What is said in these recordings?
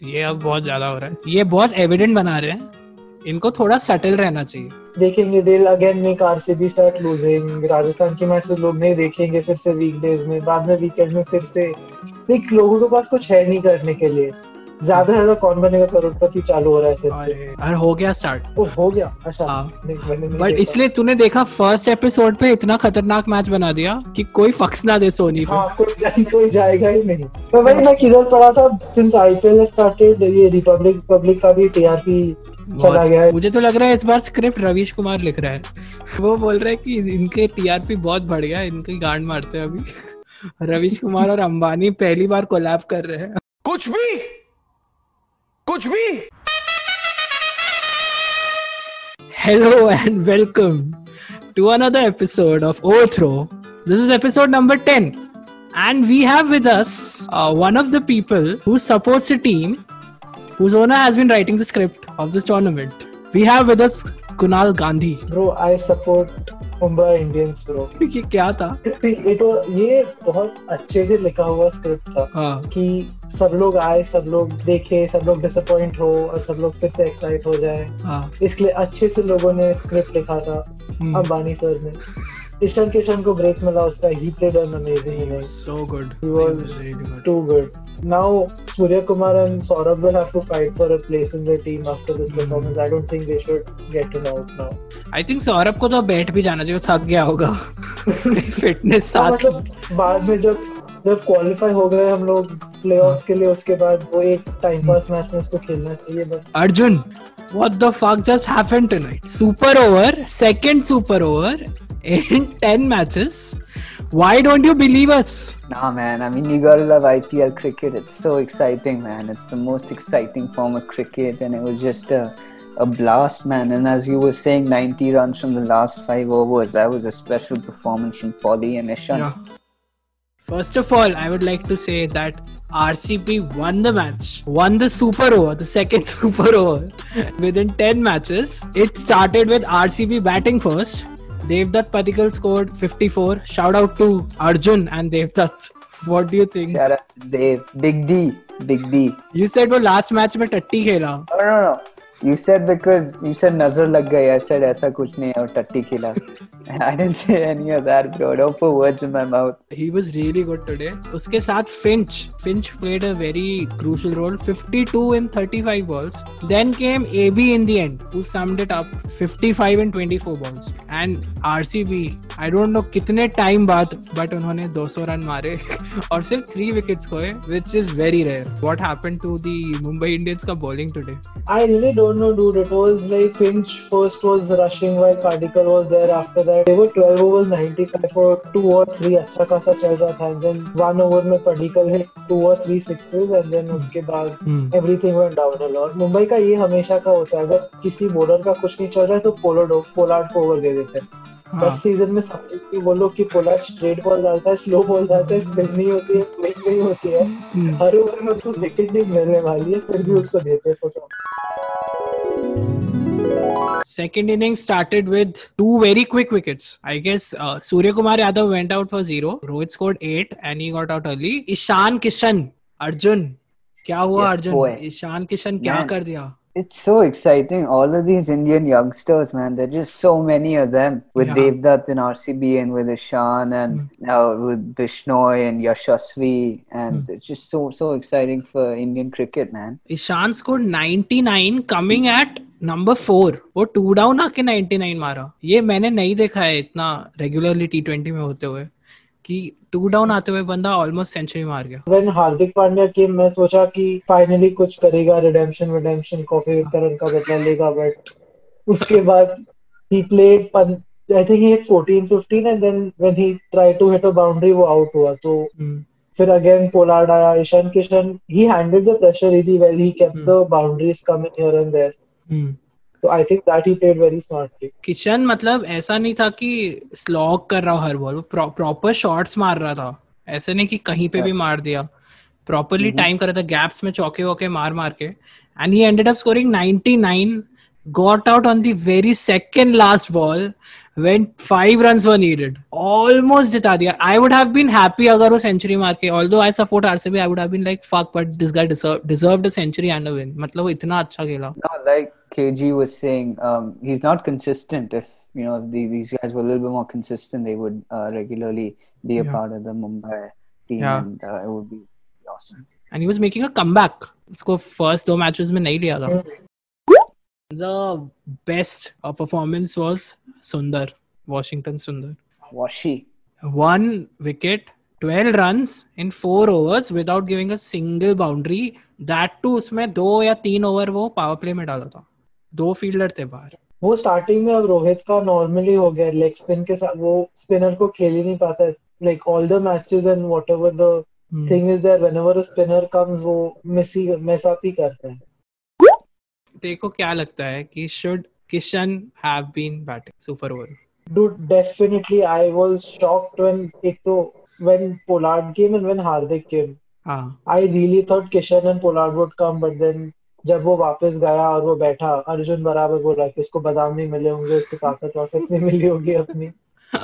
ये अब बहुत ज़्यादा हो रहा है। ये बहुत एविडेंट बना रहे हैं। इनको थोड़ा सेटल रहना चाहिए। देखेंगे दिल again make RCB start losing Rajasthan के मैच लोग नहीं देखेंगे फिर से वीकडेज में, बाद में वीकेंड में फिर से। देख, लोगों के पास कुछ है नहीं करने के लिए। ज़्यादा ज़्यादा कौन बनेगा करोड़पति चालू हो रहा है फिर से। अरे हो गया स्टार्ट ओ हो गया। अच्छा हाँ। बट देखा। इसलिए तूने देखा फ़र्स्ट एपिसोड पे इतना खतरनाक मैच बना दिया कि कोई फक्स ना दे सोनी हाँ कोई जा, कोई जाएगा ही नहीं। तो भाई मैं किधर पढ़ा था सिंस आईपीएल स्टार्टेड ये रिपब्लिक पब्लिक का भी टीआरपी चला गया है। मुझे तो लग रहा है इस बार स्क्रिप्ट रवीश कुमार लिख रहा है। वो बोल रहा है कि इनके टीआरपी बहुत बढ़ गया इनकी गांड मारते हैं अभी। रवीश कुमार और अंबानी पहली बार कोलैब कर रहे हैं। कुछ भी! कुछ भी Hello and welcome to another episode of Overthrow. This is episode number 10. And we have with us uh, one of the people who supports a team whose owner has been writing the script of this tournament. We have with us Kunal Gandhi. Bro I support Mumbai Indians bro ये क्या था? It ये बहुत अच्छे से लिखा हुआ script था हाँ। कि सब लोग आए सब लोग देखे सब लोग डिसअपॉइंट हो और सब लोग फिर से एक्साइट हो जाए। हाँ। इसलिए अच्छे से लोगों ने स्क्रिप्ट लिखा था हम्म। अंबानी सर ने। ईशान किशन को ब्रेक मिला उसका ही played an amazing innings so good. He He was was really good. too good. Now Surya Kumar and Saurabh will have to fight for a place in the team after this performance. I don't think they should get him out now. I think Saurabh को तो बैठ भी जाना चाहिए थक गया होगा fitness हाँ, साथ मतलब बाद में जब जब क्वालिफाई हो गए हम लोग प्लेऑफ्स के लिए उसके बाद वो एक टाइम पास मैच में उसको खेलना चाहिए बस Arjun, what the fuck just happened tonight? Super over, second super over in 10 matches. Why don't you believe us? Nah, man. I mean, you gotta love IPL cricket. It's so exciting, man. It's the most exciting form of cricket, and it was just a, a blast, man. And as you were saying, 90 runs from the last five overs. That was a special performance from Polly and Ishan. First of all, I would like to say that RCB won the match, won the super over, the second super over within 10 matches. It started with RCB batting first. Devdutt Padikal scored 54. Shout out to Arjun and Devdutt. What do you think? Shout out to Dave, Big D, Big D. You said वो last match में टट्टी खेला No, no, no. You said because you said nazar lag gayi. I said ऐसा कुछ नहीं है और टट्टी खिला. I didn't say any of that, bro. Don't put words in my mouth. he was really good today. उसके साथ Finch. Finch played a very crucial role. 52 in 35 balls. Then came AB in the end, who summed it up. 55 in 24 balls. And RCB, I don't know कितने time बाद, but उन्होंने 200 run मारे और सिर्फ़ 3 wickets खोए, which is very rare. What happened to the Mumbai Indians का bowling today? I really don't know, dude. It was like Finch first was rushing while Padikkal was there. After that, they were 12 overs 95 for two or three अच्छा खासा चल रहा था. And then one over में Padikkal hit two or three sixes and then उसके बाद Hmm. Everything went downhill और मुंबई का ये हमेशा का होता है अगर किसी बॉलर का कुछ नहीं चल रहा है तो पोलार्ड पोलार्ड को ओवर दे देते हैं हाँ. फ़र्स्ट सीज़न में सब लोग बोलो कि पोलार्ड स्ट्रेट बॉल डालता है स्लो बॉल डालता है स्पिन नहीं होती है स्विंग नहीं होती है. हर ओवर में उसको विकेट नहीं मिलने वाली है फिर भी उसको देते हैं for Second inning started with two very quick wickets. I guess uh, Surya Kumar Yadav went out for zero. Rohit scored eight and he got out early. Ishan Kishan, Arjun, क्या हुआ Yes, अर्जुन boy. ईशान किशन क्या Man. कर दिया It's so exciting. All of these Indian youngsters, man. There are just so many of them with Yeah. Devdutt in RCB and with Ishan and now with Bishnoi and Yashasvi. And it's just so, so exciting for Indian cricket, man. Ishan score 99 coming at number four वो two down आके 99 मारा। ये मैंने नहीं देखा है इतना regularly T twenty में होते हुए कि टू डाउन आते हुए बंदा ऑलमोस्ट सेंचुरी मार गया। व्हेन हार्दिक पांड्या केम मैं सोचा कि फाइनली कुछ करेगा रिडेम्पशन रिडेम्पशन कॉफ़ी करण का बदला लेगा बट उसके बाद ही played I think he 14 15 and then when he try to hit a boundary वो आउट हुआ। तो हम्म, फिर अगेन पोलार्ड आया Ishan Kishan he handled the pressure really well he kept the boundaries coming here and there. तो I think that he played very smartly Kishan मतलब ऐसा नहीं था कि स्लॉग कर रहा हो हर बॉल वो प्रॉपर शॉट्स मार रहा था। ऐसे नहीं कि कहीं पे भी मार दिया। प्रॉपरली टाइम कर रहा था गैप्स में चौके वौके मार मार के। And he ended up scoring 99 got out on the very second last ball when five runs were needed almost जिता दिया I would have been happy अगर वो century मार के although I support RCB I would have been like fuck but this guy deserved deserved a century and a win मतलब वो इतना अच्छा खेला No, like KG was saying, um, he's not consistent. If you know if the, these guys were a little bit more consistent, they would uh, regularly be a Yeah. part of the Mumbai team, Yeah. and uh, it would be awesome. and he was making a comeback उसको first दो matches में नहीं लिया था the best uh, performance was Sundar Washington Sundar Washi. one wicket 12 runs in four overs without giving a single boundary. That too उसमें दो या तीन ओवर वो पावर प्ले में डाला था। दो फील्डर थे बाहर। वो स्टार्टिंग में अब रोहित का नॉर्मली हो गया लेग स्पिन के साथ वो स्पिनर को खेल ही नहीं पाता like all the matches and whatever the. Thing is there whenever a spinner comes वो मिस ही मिस अप ही करता है। देखो क्या लगता है कि should Kishan have been batting super over Dude, definitely I was shocked when एक तो when Pollard came and when Hardik came. हाँ I really thought Kishan and Pollard would come, but then जब वो वापस गया और वो बैठा अर्जुन बराबर बोल रहा कि उसको बादाम नहीं मिले होंगे उसको ताकत वाकत नहीं मिली होगी अपनी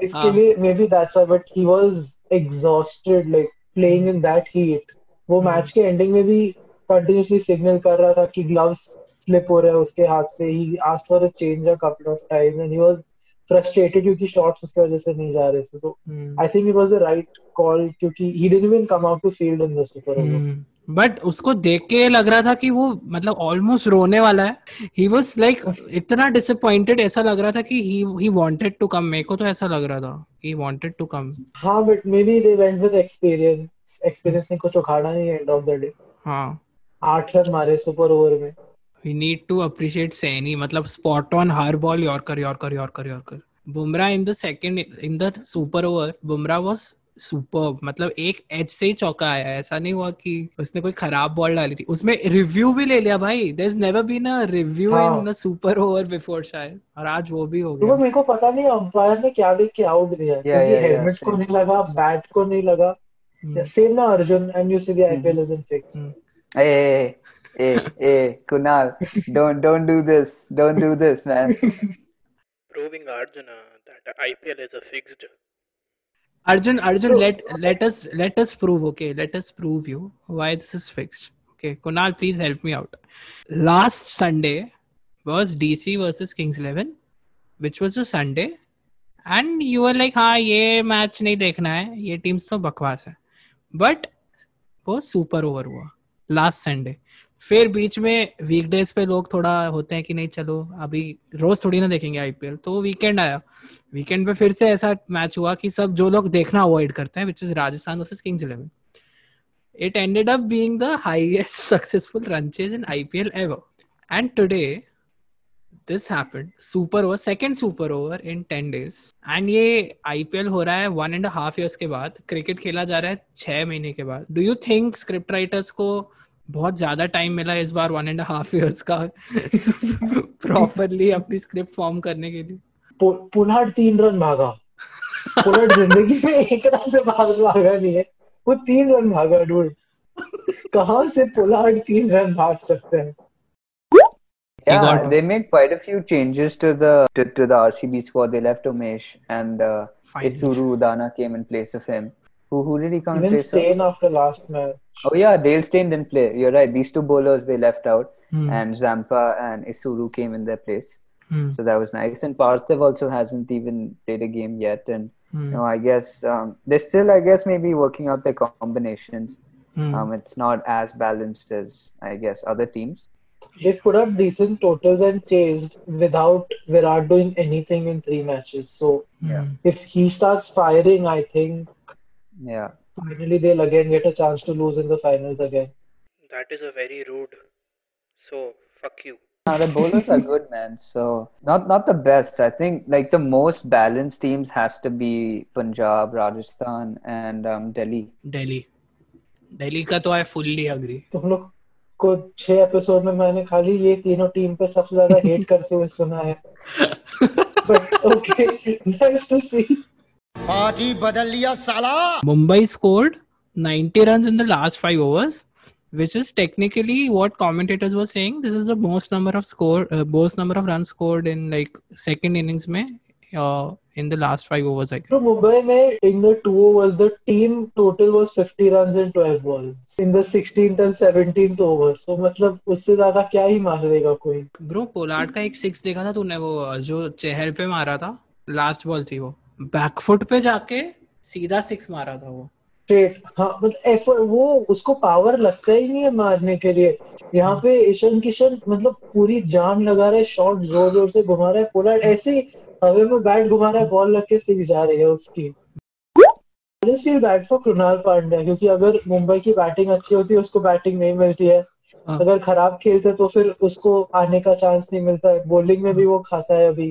इसके हाँ। लिए maybe that's but he was exhausted like playing in that heat वो। मैच के एंडिंग में भी कंटिन्यूअसली सिग्नल कर रहा था कि ग्लव्स स्लिप हो रहा है उसके हाथ से ही asked for a change a couple of time and he was frustrated क्योंकि शॉट्स उसकी वजह से नहीं जा रहे थे। तो. I think it was the right call क्योंकि he didn't even come out to field in the super over but. उसको देख के लग रहा था कि वो मतलब ऑलमोस्ट रोने वाला है। ही वाज लाइक इतना डिसअपॉइंटेड ऐसा लग रहा था कि ही ही वांटेड टू कम मेरे को तो ऐसा लग रहा था। ही वांटेड टू कम हाँ but maybe they went with experience experience ने कुछ उखाड़ा नहीं एंड ऑफ़ द डे हाँ। आठ रन मारे सुपर ओवर में। We need to appreciate Saini मतलब spot on her ball yorker yorker yorker yorker Bumrah in the second in the super over Bumrah was super मतलब एक as से ही चौका आया ऐसा नहीं हुआ कि उसने कोई खराब बॉल डाली थी। उसमें रिव्यू भी ले लिया भाई। There is never been a review. In a super over before शायद। और आज वो भी हो तो वो मेरे को पता नहीं अंपायर ने क्या देख के आउट दिया। Yeah, yeah, yeah, हेलमेट को नहीं लगा बैट को नहीं लगा। सेम ना Arjun and you see the IPL isn't fixed hmm. Hey, hey, Kunal, don't don't do this. Don't do this, man. proving Arjuna that IPL is a fixed. Arjun, Arjun, let let us let us prove. Okay, let us prove you why this is fixed. Okay, Kunal, please help me out. Last Sunday was DC versus Kings Eleven, which was a Sunday, and you were like, हाँ ये match नहीं देखना है, ये teams तो बकवास है. But वो सुपर ओवर हुआ लास्ट संडे फिर बीच में वीकडेज पे लोग थोड़ा होते हैं कि नहीं चलो अभी रोज थोड़ी ना देखेंगे आईपीएल तो वीकेंड आया वीकेंड पे फिर से ऐसा मैच हुआ कि सब जो लोग देखना अवॉइड करते हैं which is Rajasthan versus Kings Eleven ended up being the highest successful run chase in IPL ever. And today, this happened. Super over, second super over in 10 days. And ये IPL हो रहा है one and half years के बाद cricket खेला जा रहा है छह महीने के बाद do you think script writers को बहुत ज़्यादा टाइम मिला इस बार वन एंड हाफ़ इयर्स का प्रॉपरली अपनी स्क्रिप्ट फॉर्म करने के लिए पुलाड़ तीन रन भागा पुलाड़ ज़िंदगी में एक रन से भाग भागा नहीं है वो तीन रन भागा डूड कहाँ से पुलाड़ तीन रन भाग सकते हैं Yeah, got- they made quite a few changes to the to, to the RCB squad. They left Umesh and uh, Isuru Udana came in place of him. Who who did he come in Even place Stain of? after last match. Oh yeah, Dale Steyn didn't play. You're right. These two bowlers they left out, Hmm. and Zampa and Isuru came in their place. Hmm. So that was nice. And Parthiv also hasn't even played a game yet. And Hmm. you know, I guess um, they're still, I guess, maybe working out their combinations. Hmm. Um, it's not as balanced as I guess other teams. They put up decent totals and chased without Virat doing anything in three matches. So Yeah. Hmm. if he starts firing, I think Yeah. Finally they'll again get a chance to lose in the finals again. That is a very rude. So fuck you. Now the bowlers are good, man. So not not the best. I think like the most balanced teams has to be Punjab, Rajasthan, and um, Delhi. Delhi Delhi का तो I fully agree तुम लोग को छह episode में मैंने खाली ये तीनों टीम पे सबसे ज़्यादा हेट करते हुए सुना है but okay nice to see party बदल लिया साला Mumbai scored 90 runs in the last five overs, which is technically what commentators were saying. This is the most number of score, uh, most number of runs scored in like second innings में uh, in the last five overs. I guess. So Mumbai में in the two overs the team total was 50 runs in 12 balls in the 16th and 17th over. So मतलब उससे ज़्यादा क्या ही मार देगा कोई bro Pollard का एक सिक्स देखा था तूने वो जो चेहर पे मारा था लास्ट बॉल थी वो बैकफुट पे जाके सीधा सिक्स मारा था वो। स्ट्रेट हाँ मतलब एफर्ट वो उसको पावर लगता ही नहीं है मारने के लिए। यहाँ पे ईशान किशन मतलब पूरी जान लगा रहा है शॉट ज़ोर ज़ोर से घुमा रहा है पोलार्ड ऐसे हवा में बैट घुमा रहा है बॉल लग के सिक्स जा रही है उसकी। Feel bad for Krunal Pandya क्योंकि अगर मुंबई की बैटिंग अच्छी होती है उसको बैटिंग नहीं मिलती है। हाँ। अगर खराब खेलते तो फिर उसको आने का चांस नहीं मिलता है। बॉलिंग में भी वो खाता है अभी।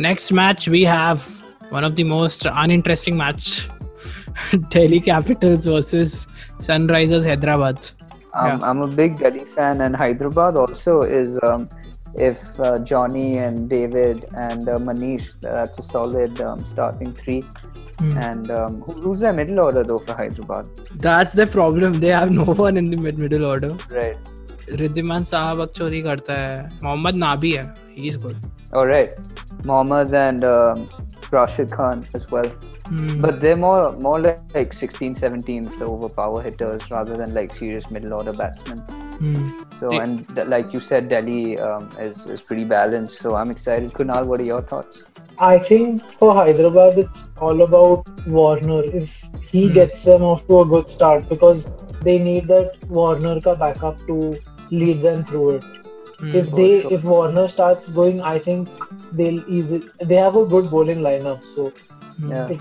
Next match we have one of the most uninteresting match. Delhi Capitals versus Sunrisers Hyderabad. Um, I'm a big Delhi fan, and Hyderabad also is. Um, if uh, Johnny and David and uh, Manish, that's a solid um, starting three. Hmm. And um, who, who's their middle order though for Hyderabad? That's the problem. They have no one in the mid middle order. Right. Riddhiman साहब अक्चौरी करता है मोहम्मद नाबी है he is good all right. Mohammed and um, Rashid Khan as well. Hmm. But they're more more like, like 16, 17th over power hitters rather than like serious middle order batsmen. Hmm. So They- and th- like you said, Delhi um, is is pretty balanced. So I'm excited. Kunal, what are your thoughts? I think for Hyderabad, it's all about Warner. If he Hmm. gets them off to a good start, because they need that Warner ka backup to lead them through it. Hmm. If for they sure. if Warner starts going, I think they'll easy. They have a good bowling lineup, so Hmm. Yeah.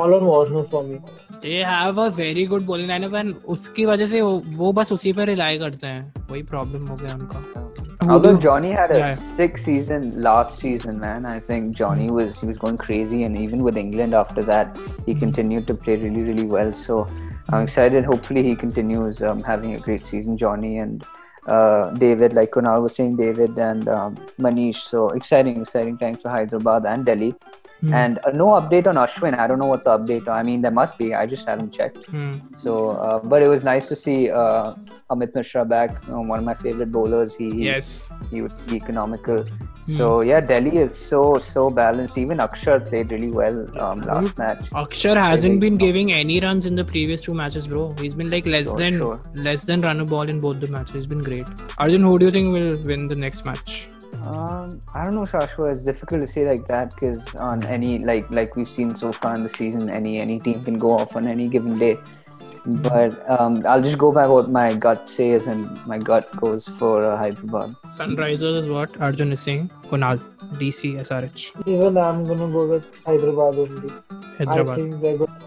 all on Warner for me. They have a very good bowling lineup and उसकी वजह से वो, वो बस उसी पे rely करते हैं वही प्रॉब्लम हो गया उनका Although Johnny had a Yeah. sick season last season, man, I think Johnny was he was going crazy, and even with England after that, he continued to play really, really well. So I'm excited. Hopefully, he continues um, having a great season, Johnny and uh, David, like Kunal was saying, David and um, Manish. So exciting, exciting times for Hyderabad and Delhi. Hmm. And uh, no update on Ashwin. I don't know what the update. I mean, there must be. I just haven't checked. Hmm. So, uh, but it was nice to see uh, Amit Mishra back. One of my favorite bowlers. He yes he would be economical. So yeah, Delhi is so so balanced. Even Akshar played really well um, last match. Akshar hasn't been giving any runs in the previous two matches bro he's been like less Sure, than sure. less than run a ball in both the matches he's been great Arjun who do you think will win the next match Um, I don't know, Shashwa. It's difficult to say like that because on any like like we've seen so far in the season, any any team can go off on any given day. But um, I'll just go by what my gut says, and my gut goes for uh, Hyderabad. Sunrisers is what Arjun is saying Kunal DC SRH Even I'm gonna go with Hyderabad only. I think they're gonna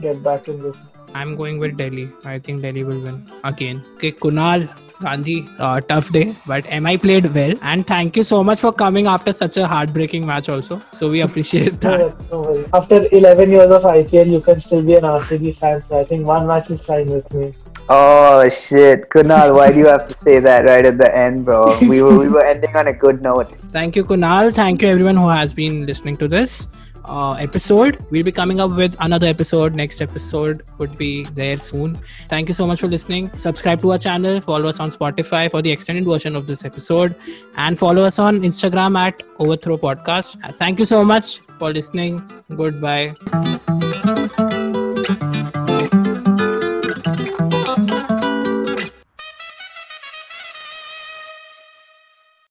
get back in this. I'm going with Delhi. I think Delhi will win again. Okay, Kunal Gandhi, uh, tough day, but MI played well. And thank you so much for coming after such a heartbreaking match, also. So we appreciate that. worries, no. After 11 years of IPL, you can still be an RCB fan, so I think one match is fine with me. Oh shit, Kunal! Why do you have to say that right at the end, bro? We were we were ending on a good note. Thank you, Kunal. Thank you, everyone who has been listening to this uh, episode. We'll be coming up with another episode. Next episode would be there soon. Thank you so much for listening. Subscribe to our channel. Follow us on Spotify for the extended version of this episode, and follow us on Instagram at Overthrow Podcast. Thank you so much for listening. Goodbye.